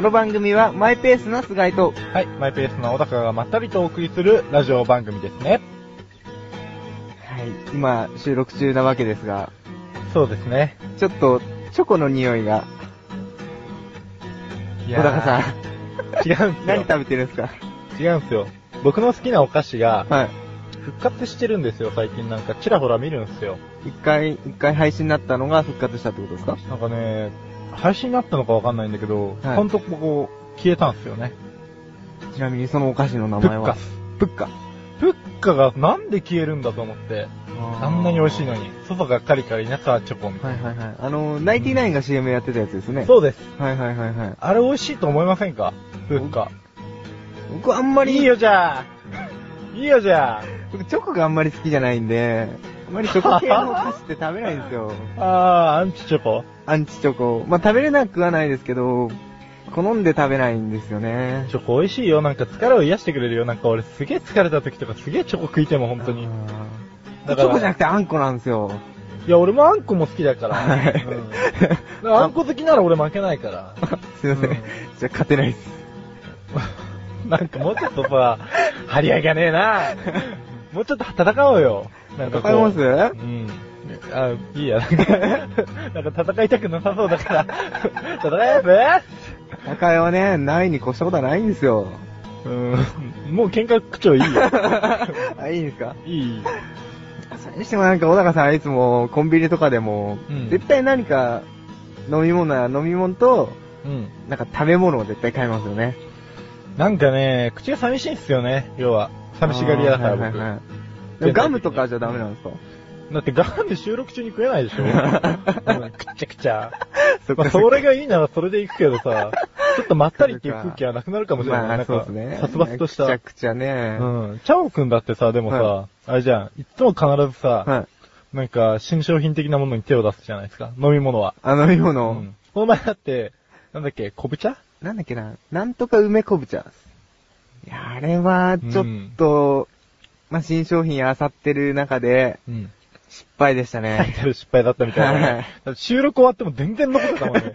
の番組はマイペースな菅井と、はい、マイペースな小高がまったりとお送りするラジオ番組ですね。はい、今収録中なわけですが、そうですね。ちょっとチョコの匂いが、い小高さん、ん。違うんすよ。何食べてるんですか？違うんすよ。僕の好きなお菓子がはい。復活してるんですよ、最近なんか。ちらほら見るんですよ。一回、一回配信になったのが復活したってことですか？なんかね、配信になったのかわかんないんだけど、はいほんとここ消えたんですよね。ちなみにそのお菓子の名前は？プッカス。プッカ。プッカがなんで消えるんだと思って。あんなに美味しいのに。外がカリカリ、中はチョコみたいはいはいはい。あの、ナインティナインが CM やってたやつですね。な。そうです。はいはいはいはい。あれ美味しいと思いませんか？プッカ。僕あんまり、いいよじゃあいいよじゃ僕チョコがあんまり好きじゃないんで、まりチョコ系のお菓子って食べないんですよ。あ。あー、アンチチョコ？アンチチョコ。まあ、食べれなくはないですけど、好んで食べないんですよね。チョコ美味しいよ。なんか疲れを癒してくれるよ。なんか俺すげえ疲れた時とかすげえチョコ食いても本当に。あーチョコじゃなくてあんこなんですよ。いや、俺もあんこも好きだから。はいうんだからあんこ好きなら俺負けないから。すいません。うんじゃあ勝てないです。なんかもうちょっとさ、張り合いがねえな。もうちょっと戦おうよ。なんかこう戦います？うん。あ、いいや。なんか、なんか戦いたくなさそうだから、戦えぜ戦いはね、ないに越したことはないんですよ。うん。もう喧嘩口調いいよ。あ、いいんですか？いい。それにしてもなんか小高さんいつもコンビニとかでも、うん絶対何か飲み物や飲み物と、うん。なんか食べ物を絶対買いますよね。なんかね、口が寂しいんすよね、要は。寂しがり屋だから僕。はいはいはいガムとかじゃダメなんですか？だってガム収録中に食えないでしょ、うん、くっちゃくちゃ。そまあ、それがいいならそれで行くけどさ、ちょっとまったりっていう空気はなくなるかもしれない。まあ、なんかね。殺伐とした。めちゃくちゃね。うん。チャオくんだってさ、でもさ、はあれじゃん、いつも必ずさ、はい。なんか新商品的なものに手を出すじゃないですか。飲み物は。あ、飲み物、うん。この前だって、なんだっけ、昆布茶？なんだっけな、なんとか梅昆布茶。いや、あれは、ちょっと、まあ、新商品漁ってる中で、うん。失敗でしたタイね。トル失敗だったみたいなね。収録終わっても全然残ってたもんね。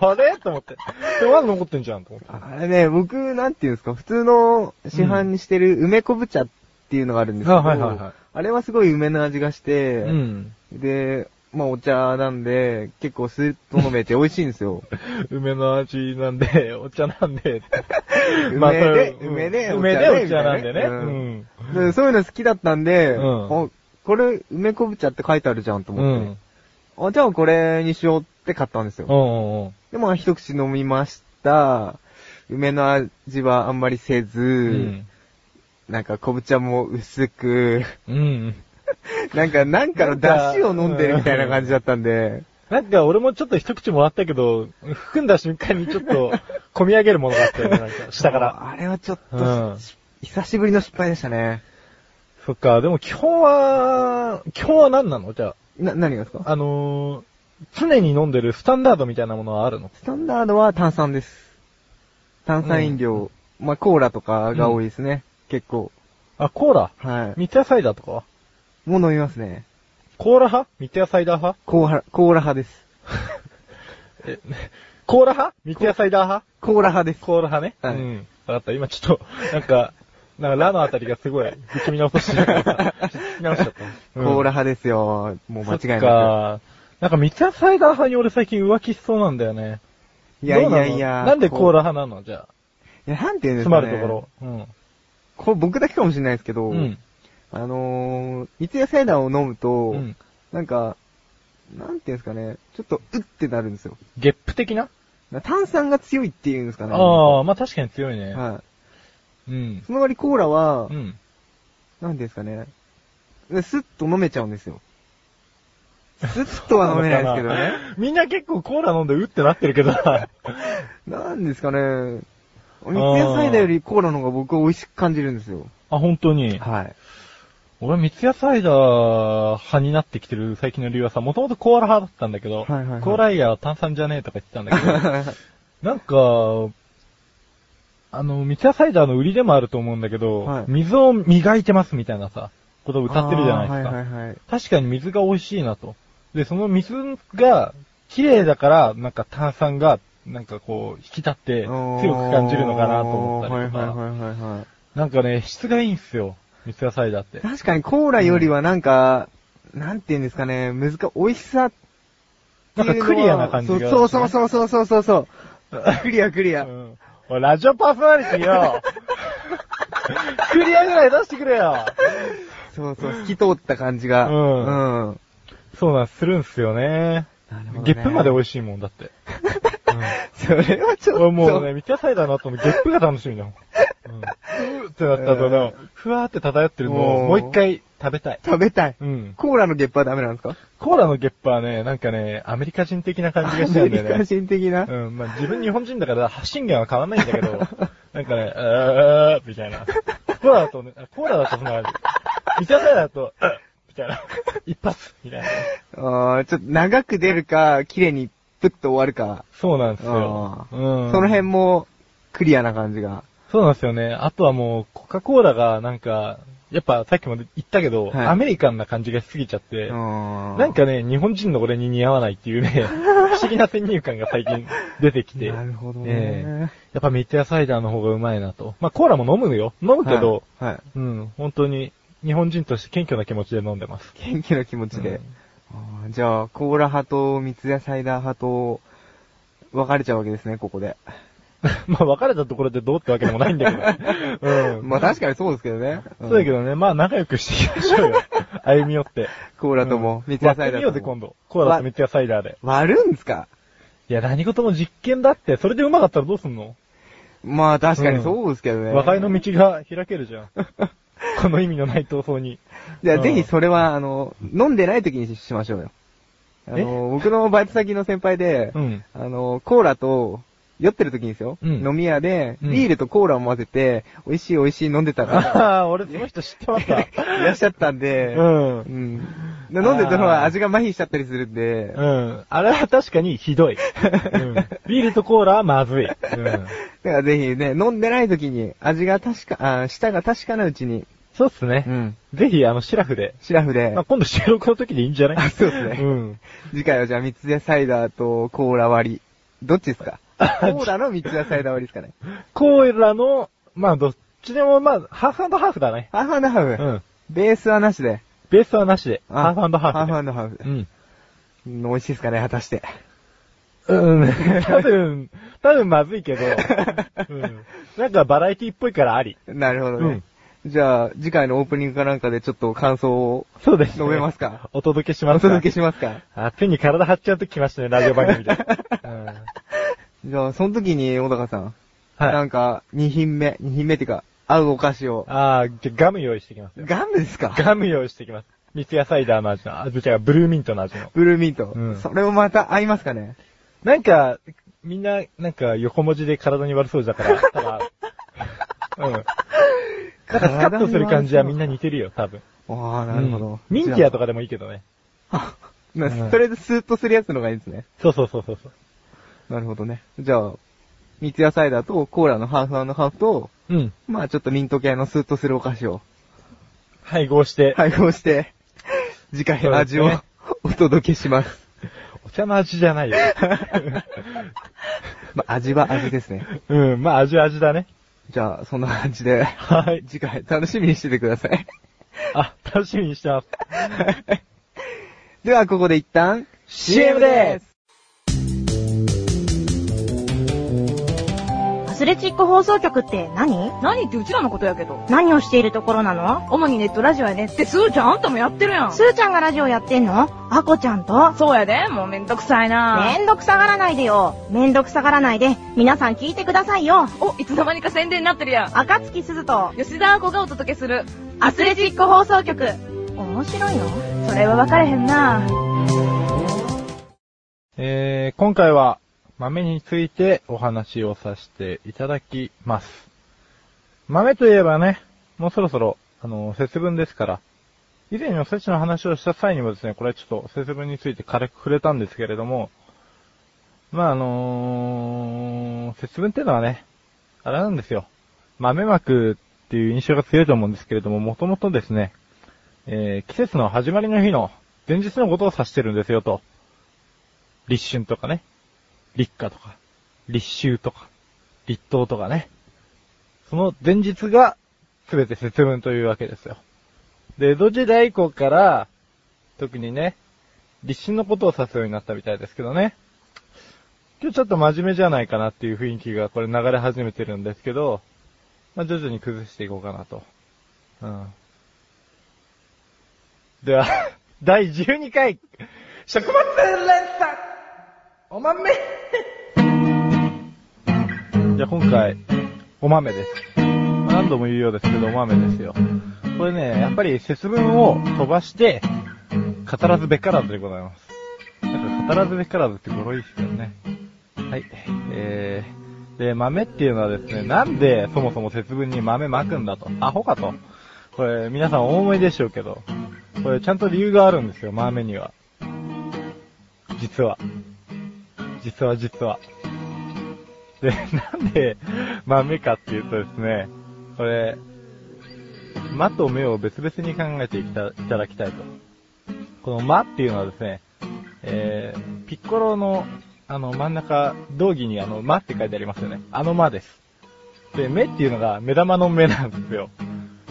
あれ？と思って。で、まだ残ってんじゃんと思って。あれね、僕、なんていうんですか、普通の市販にしてる梅昆布茶っていうのがあるんですけど、あはいはいはいあれはすごい梅の味がして、うん。で、まあお茶なんで、結構スーッと飲めて美味しいんですよ。梅の味なんで、お茶なんで。梅でそう梅でうん梅でお茶なんでね。うん。でそういうの好きだったんで、うんあこれ梅昆布茶って書いてあるじゃんとう思って、ん。あ、じゃあこれにしようって買ったんですよ。うんうんで、まあ一口飲みました。梅の味はあんまりせず、うん。なんか昆布茶も薄く、うん。なんか、なんかの出汁を飲んでるみたいな感じだったんで、なんか俺もちょっと一口もらったけど、含んだ瞬間にちょっと、込み上げるものがあったよね、なんか、下から。あれはちょっと、うん久しぶりの失敗でしたね。そっか、でも基本は、基本は何なの？じゃな、何がですか？あ、あのー、常に飲んでるスタンダードみたいなものはあるの？スタンダードは炭酸です。炭酸飲料。まあ、コーラとかが多いですね。結構。あ、コーラ？はい。三ツ矢サイダーとかは？もう飲みますね。コーラ派？三ツ矢サイダー派？コーラ、コーラ派です。え、コーラ派？三ツ矢サイダー派？コーラ派です。コーラ派ね。はいうん。わかった。今ちょっと、なんか、なんかラのあたりがすごい、不気味な音してるからさ、聞き直しちゃった。コーラ派ですよ。もう間違いそっなか。なんか三ツ矢サイダー派に俺最近浮気しそうなんだよね。く。いやいどうなの？やいや。なんでコーラこ派なの？じゃあ。ういや、なんて言うんですつかね。まるところ。うん。これ僕だけかもしれないですけど、うん。あのー、三ツ矢サイダーを飲むと、うん。なんか、なんていうんですかね、ちょっと、うってなるんですよ。ゲップ的な？炭酸が強いっていうんですかね。ああ、まあ確かに強いね。はい。うん。その割コーラは、うん。なんていうんですかね、スッと飲めちゃうんですよ。スッとは飲めないですけどね。みんな結構コーラ飲んでうってなってるけどな。なんですかね、三ツ矢サイダーよりコーラの方が僕は美味しく感じるんですよ。あ、本当に。はい。俺、三ツ矢サイダー派になってきてる最近の理由はさ、もともとコーラ派だったんだけど、はいはいはいコーライヤーは炭酸じゃねえとか言ってたんだけど、なんか、あの、三ツ矢サイダーの売りでもあると思うんだけど、はい水を磨いてますみたいなさ、ことを歌ってるじゃないですか。はいはいはい。確かに水が美味しいなと。で、その水が綺麗だから、なんか炭酸がなんかこう、引き立って強く感じるのかなと思ったりとか。はいはいはいはいはい。なんかね、質がいいんすよ。三ツ矢サイダーって。確かにコーラよりはなんか、なんて言うんですかね、難か、美味しさっていうのはなんかクリアな感じがそうそうそうそうそうそうそう。クリアクリア。うんおいラジオパーソナリティよクリアぐらい出してくれよそうそう、透き通った感じが。うんうん。そうなん、するんすよね。なるほどねゲップまで美味しいもんだって。それはちょっと。俺もうね、三ツ矢サイダーの後のゲップが楽しみだもん。うん。ふーってなった後の、ふわーって漂ってるのをもう一回食べたい。食べたい。うん。コーラのゲップはダメなんですか？コーラのゲップはね、なんかね、アメリカ人的な感じがしちゃうんだよね。アメリカ人的な？うん、まあ自分日本人だから発信源は変わんないんだけど、なんかね、あー、みたいな。コーラだとね、あコーラだとそんな感じ。三ツ矢サイダーだと、あみたいな。一発みたいな。あーちょっと長く出るか、綺麗にプッと終わるか。そうなんですよ。あうん。その辺も、クリアな感じが。そうなんですよね。あとはもう、コカ・コーラがなんか、やっぱさっきも言ったけど、はいアメリカンな感じがしすぎちゃって、ななん、かね、日本人の俺に似合わないっていうね、不思議な先入観が最近出てきて。なるほどええね。やっぱ三ツ矢サイダーの方がうまいなと。まあコーラも飲むよ。飲むけど、はい、はい。うん、本当に日本人として謙虚な気持ちで飲んでます。元気な気持ちで。うんじゃあ、コーラ派と三ツ矢サイダー派と、分かれちゃうわけですね、ここで。まあ別れたところでどうってわけでもないんだけど。うん。まあ確かにそうですけどね。そうだけど。どね、まあ仲良くしていきましょうよ。歩み寄って。コーラとも、三ツ矢サイダー割ってみようぜ、とも。今度。コーラと三ツ矢サイダーで。割るんすか？いや、何事も実験だって、それでうまかったらどうすんの？まあ確かにそうですけどね。和解の道が開けるじゃん。この意味のない闘争に。じゃあうんぜひそれは、あの、飲んでない時にしましょうよ。あの、僕のバイト先の先輩で、うん。あの、コーラと、酔ってる時にですよ。うん飲み屋で、うんビールとコーラを混ぜて、美味しい美味しい飲んでたら、ああ、俺その人知ってました。いらっしゃったんで、うんうん。で飲んでたのは味が麻痺しちゃったりするんで、うん。あれは確かにひどい。うん。ビールとコーラはまずい。うん。だからぜひね、飲んでない時に味が確か、あ舌が確かなうちに、そうっすね。うん。ぜひ、あの、シラフで。シラフで、まあ、今度収録の時でいいんじゃない？あそうっすねうん。次回はじゃあ三ツ矢サイダーとコーラ割り。どっちですか？コーラの三ツ矢サイダー割りですかね。コーラの、まあ、どっちでも、まあ、ハーフハーフだね。ハーフハーフ。うん。ベースはなしで。ベースはなしで。あハーフハーフで。ハーフハーフでうん。うん美味しいですかね、果たして。うん。多分、多分まずいけど、うん。なんかバラエティっぽいからあり。なるほどね。じゃあ、次回のオープニングかなんかでちょっと感想をそうです、述べますか？お届けしおますか？届けしますか？あ、手に体張っちゃうとき来ましたね、ラジオ番組で。うんじゃあ、その時に、小高さん。はい。なんか、2品目、2品目っていうか、合うお菓子を。あー、じゃガム用意してきますよ。ガムですか？ガム用意してきます。三ツ矢サイダーの味の、あ、ぶちゃブルーミントの味の。ブルーミント。うんそれもまた合いますかね？なんか、みんな、なんか横文字で体に悪そうだから、ただ、うん。なんかスカッとする感じはみんな似てるよ、多分。ああ、なるほどうん。ミンティアとか。かでもいいけどね。あなうんそれでスーッとするやつのがいいですね。そうそうそうそうそう。なるほどね。じゃあ、三ツ矢サイダーとコーラのハーフハーフと、うん。まあちょっとミント系のスーッとするお菓子を配合して、配合して、次回そうです味をねお届けします。お茶の味じゃないよ。まあ味は味ですね。うん、まあ味は味だね。じゃあ、そんな感じで、はい。次回楽しみにしててください。あ、楽しみにしてます。では、ここで一旦、CM ですレチック放送局って何？何ってうちらのことやけど。何をしているところなの？主にネットラジオやねって、すーちゃんあんたもやってるやん。スーちゃんがラジオやってんの？アコちゃんと？そうやで、もうめんどくさいなめんどくさがらないでよ。めんどくさがらないで、皆さん聞いてくださいよ。お、いつの間にか宣伝になってるやん。赤月鈴と吉田あこがお届けする。アスレチック放送局。面白いの？それは分かれへんなえー、今回は豆についてお話をさせていただきます。豆といえばね、もうそろそろ、あの、節分ですから、以前におせちの話をした際にもですね、これちょっと節分について軽く触れたんですけれども、まああのー、節分ってのはね、あれなんですよ。豆まくっていう印象が強いと思うんですけれども、もともとですね、えー、季節の始まりの日の前日のことを指してるんですよと。立春とかね。立夏とか。立秋とか、立冬とかね。その前日がすべて節分というわけですよ。で、江戸時代以降から、特にね、立春のことを指すようになったみたいですけどね。今日ちょっと真面目じゃないかなっていう雰囲気がこれ流れ始めてるんですけど、まあ、徐々に崩していこうかなと。うん。では、第12回、食物連鎖お豆じゃあ今回、お豆です。何度も言うようですけど、お豆ですよ。これね、やっぱり節分を飛ばして、語らずべからずでございます。なんか語らずべからずって語呂いいですよね。はい。えー、で、豆っていうのはですね、なんでそもそも節分に豆巻くんだと？アホかと？これ、皆さんお思いでしょうけど、これちゃんと理由があるんですよ、豆には。実は。実は実は。で、なんで豆かっていうとですね、これ、間と目を別々に考えていただきたいと。この間っていうのはですね、えー、ピッコロの、あの、真ん中、道義にあの、間って書いてありますよね。あの間です。で、目っていうのが目玉の目なんですよ。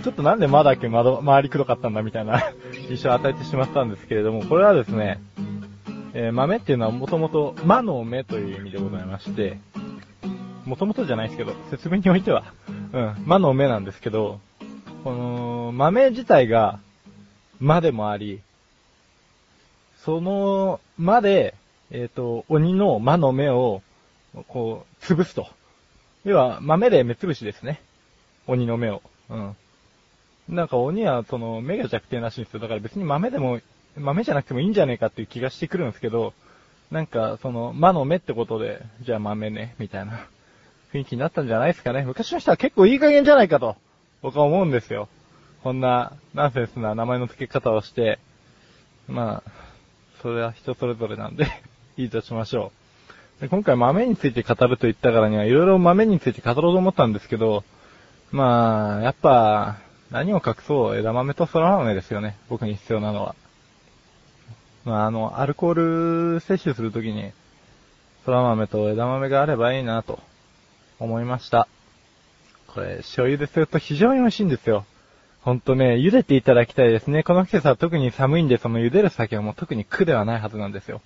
ちょっとなんで間だっけ窓、回りくどかったんだみたいな 印象を与えてしまったんですけれども、これはですね、えー、豆っていうのはもともと、魔の目という意味でございまして、もともとじゃないですけど、説明においては、うん、魔の目なんですけど、この、豆自体が、魔でもあり、その、魔で、えっ、ー、と、鬼の魔の目を、こう、潰すと。要は、豆で目つぶしですね。鬼の目を。うん。なんか鬼は、その、目が弱点らしいんですよ。だから別に豆でも豆じゃなくてもいいんじゃねえかっていう気がしてくるんですけど、なんか、その、魔の目ってことで、じゃあ豆ね、みたいな雰囲気になったんじゃないですかね。昔の人は結構いい加減じゃないかと、僕は思うんですよ。こんな、ナンセンスな名前の付け方をして、まあ、それは人それぞれなんで いいとしましょう。で今回豆について語ると言ったからには、いろいろ豆について語ろうと思ったんですけど、まあ、やっぱ、何を隠そう枝豆と空豆ですよね。僕に必要なのは。まあ、あの、アルコール摂取するときに、空豆と枝豆があればいいなと思いました。これ、醤油ですると非常に美味しいんですよ。ほんとね、茹でていただきたいですね。この季節は特に寒いんで、その茹でる酒はもう特に苦ではないはずなんですよ。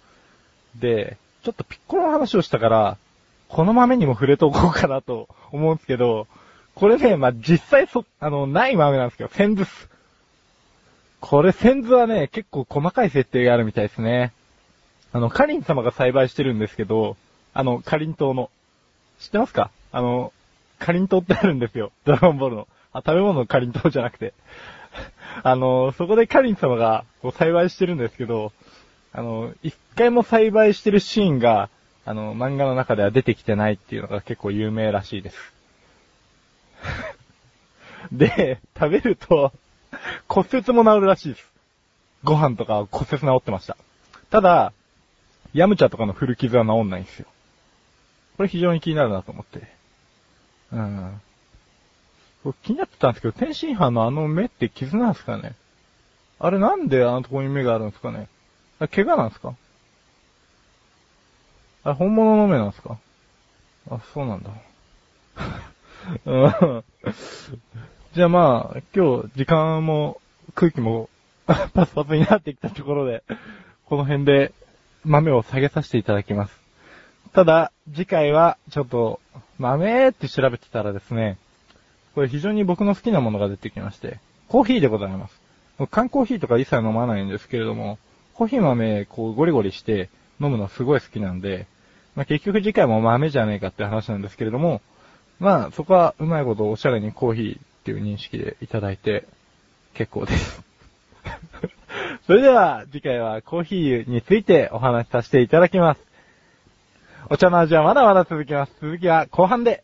で、ちょっとピッコロの話をしたから、この豆にも触れておこうかなと思うんですけど、これね、まあ、実際そ、あの、ない豆なんですけど、千ずす。これ、先図はね、結構細かい設定があるみたいですね。あの、カリン様が栽培してるんですけど、あの、カリン島の。知ってますか？あの、カリン島ってあるんですよ。ドラゴンボールの。あ、食べ物のカリン島じゃなくて。あの、そこでカリン様がこう栽培してるんですけど、あの、一回も栽培してるシーンが、あの、漫画の中では出てきてないっていうのが結構有名らしいです。で、食べると、骨折も治るらしいです。ご飯とか骨折治ってました。ただ、ヤムチャとかの古傷は治んないんですよ。これ非常に気になるなと思って。うん。気になってたんですけど、天津飯のあの目って傷なんですかねあれなんであのとこに目があるんですかねあ怪我なんですかあれ本物の目なんですかあ、そうなんだ。じゃあまあ、今日時間も空気も パスパスになってきたところで、この辺で豆を下げさせていただきます。ただ、次回はちょっと豆って調べてたらですね、これ非常に僕の好きなものが出てきまして、コーヒーでございます。缶コーヒーとか一切飲まないんですけれども、コーヒー豆、こうゴリゴリして飲むのすごい好きなんで、まあ、結局次回も豆じゃねえかって話なんですけれども、まあそこはうまいことおしゃれにコーヒーっていう認識でいただいて結構です それでは次回はコーヒーについてお話しさせていただきます。お茶の味はまだまだ続きます。続きは後半で。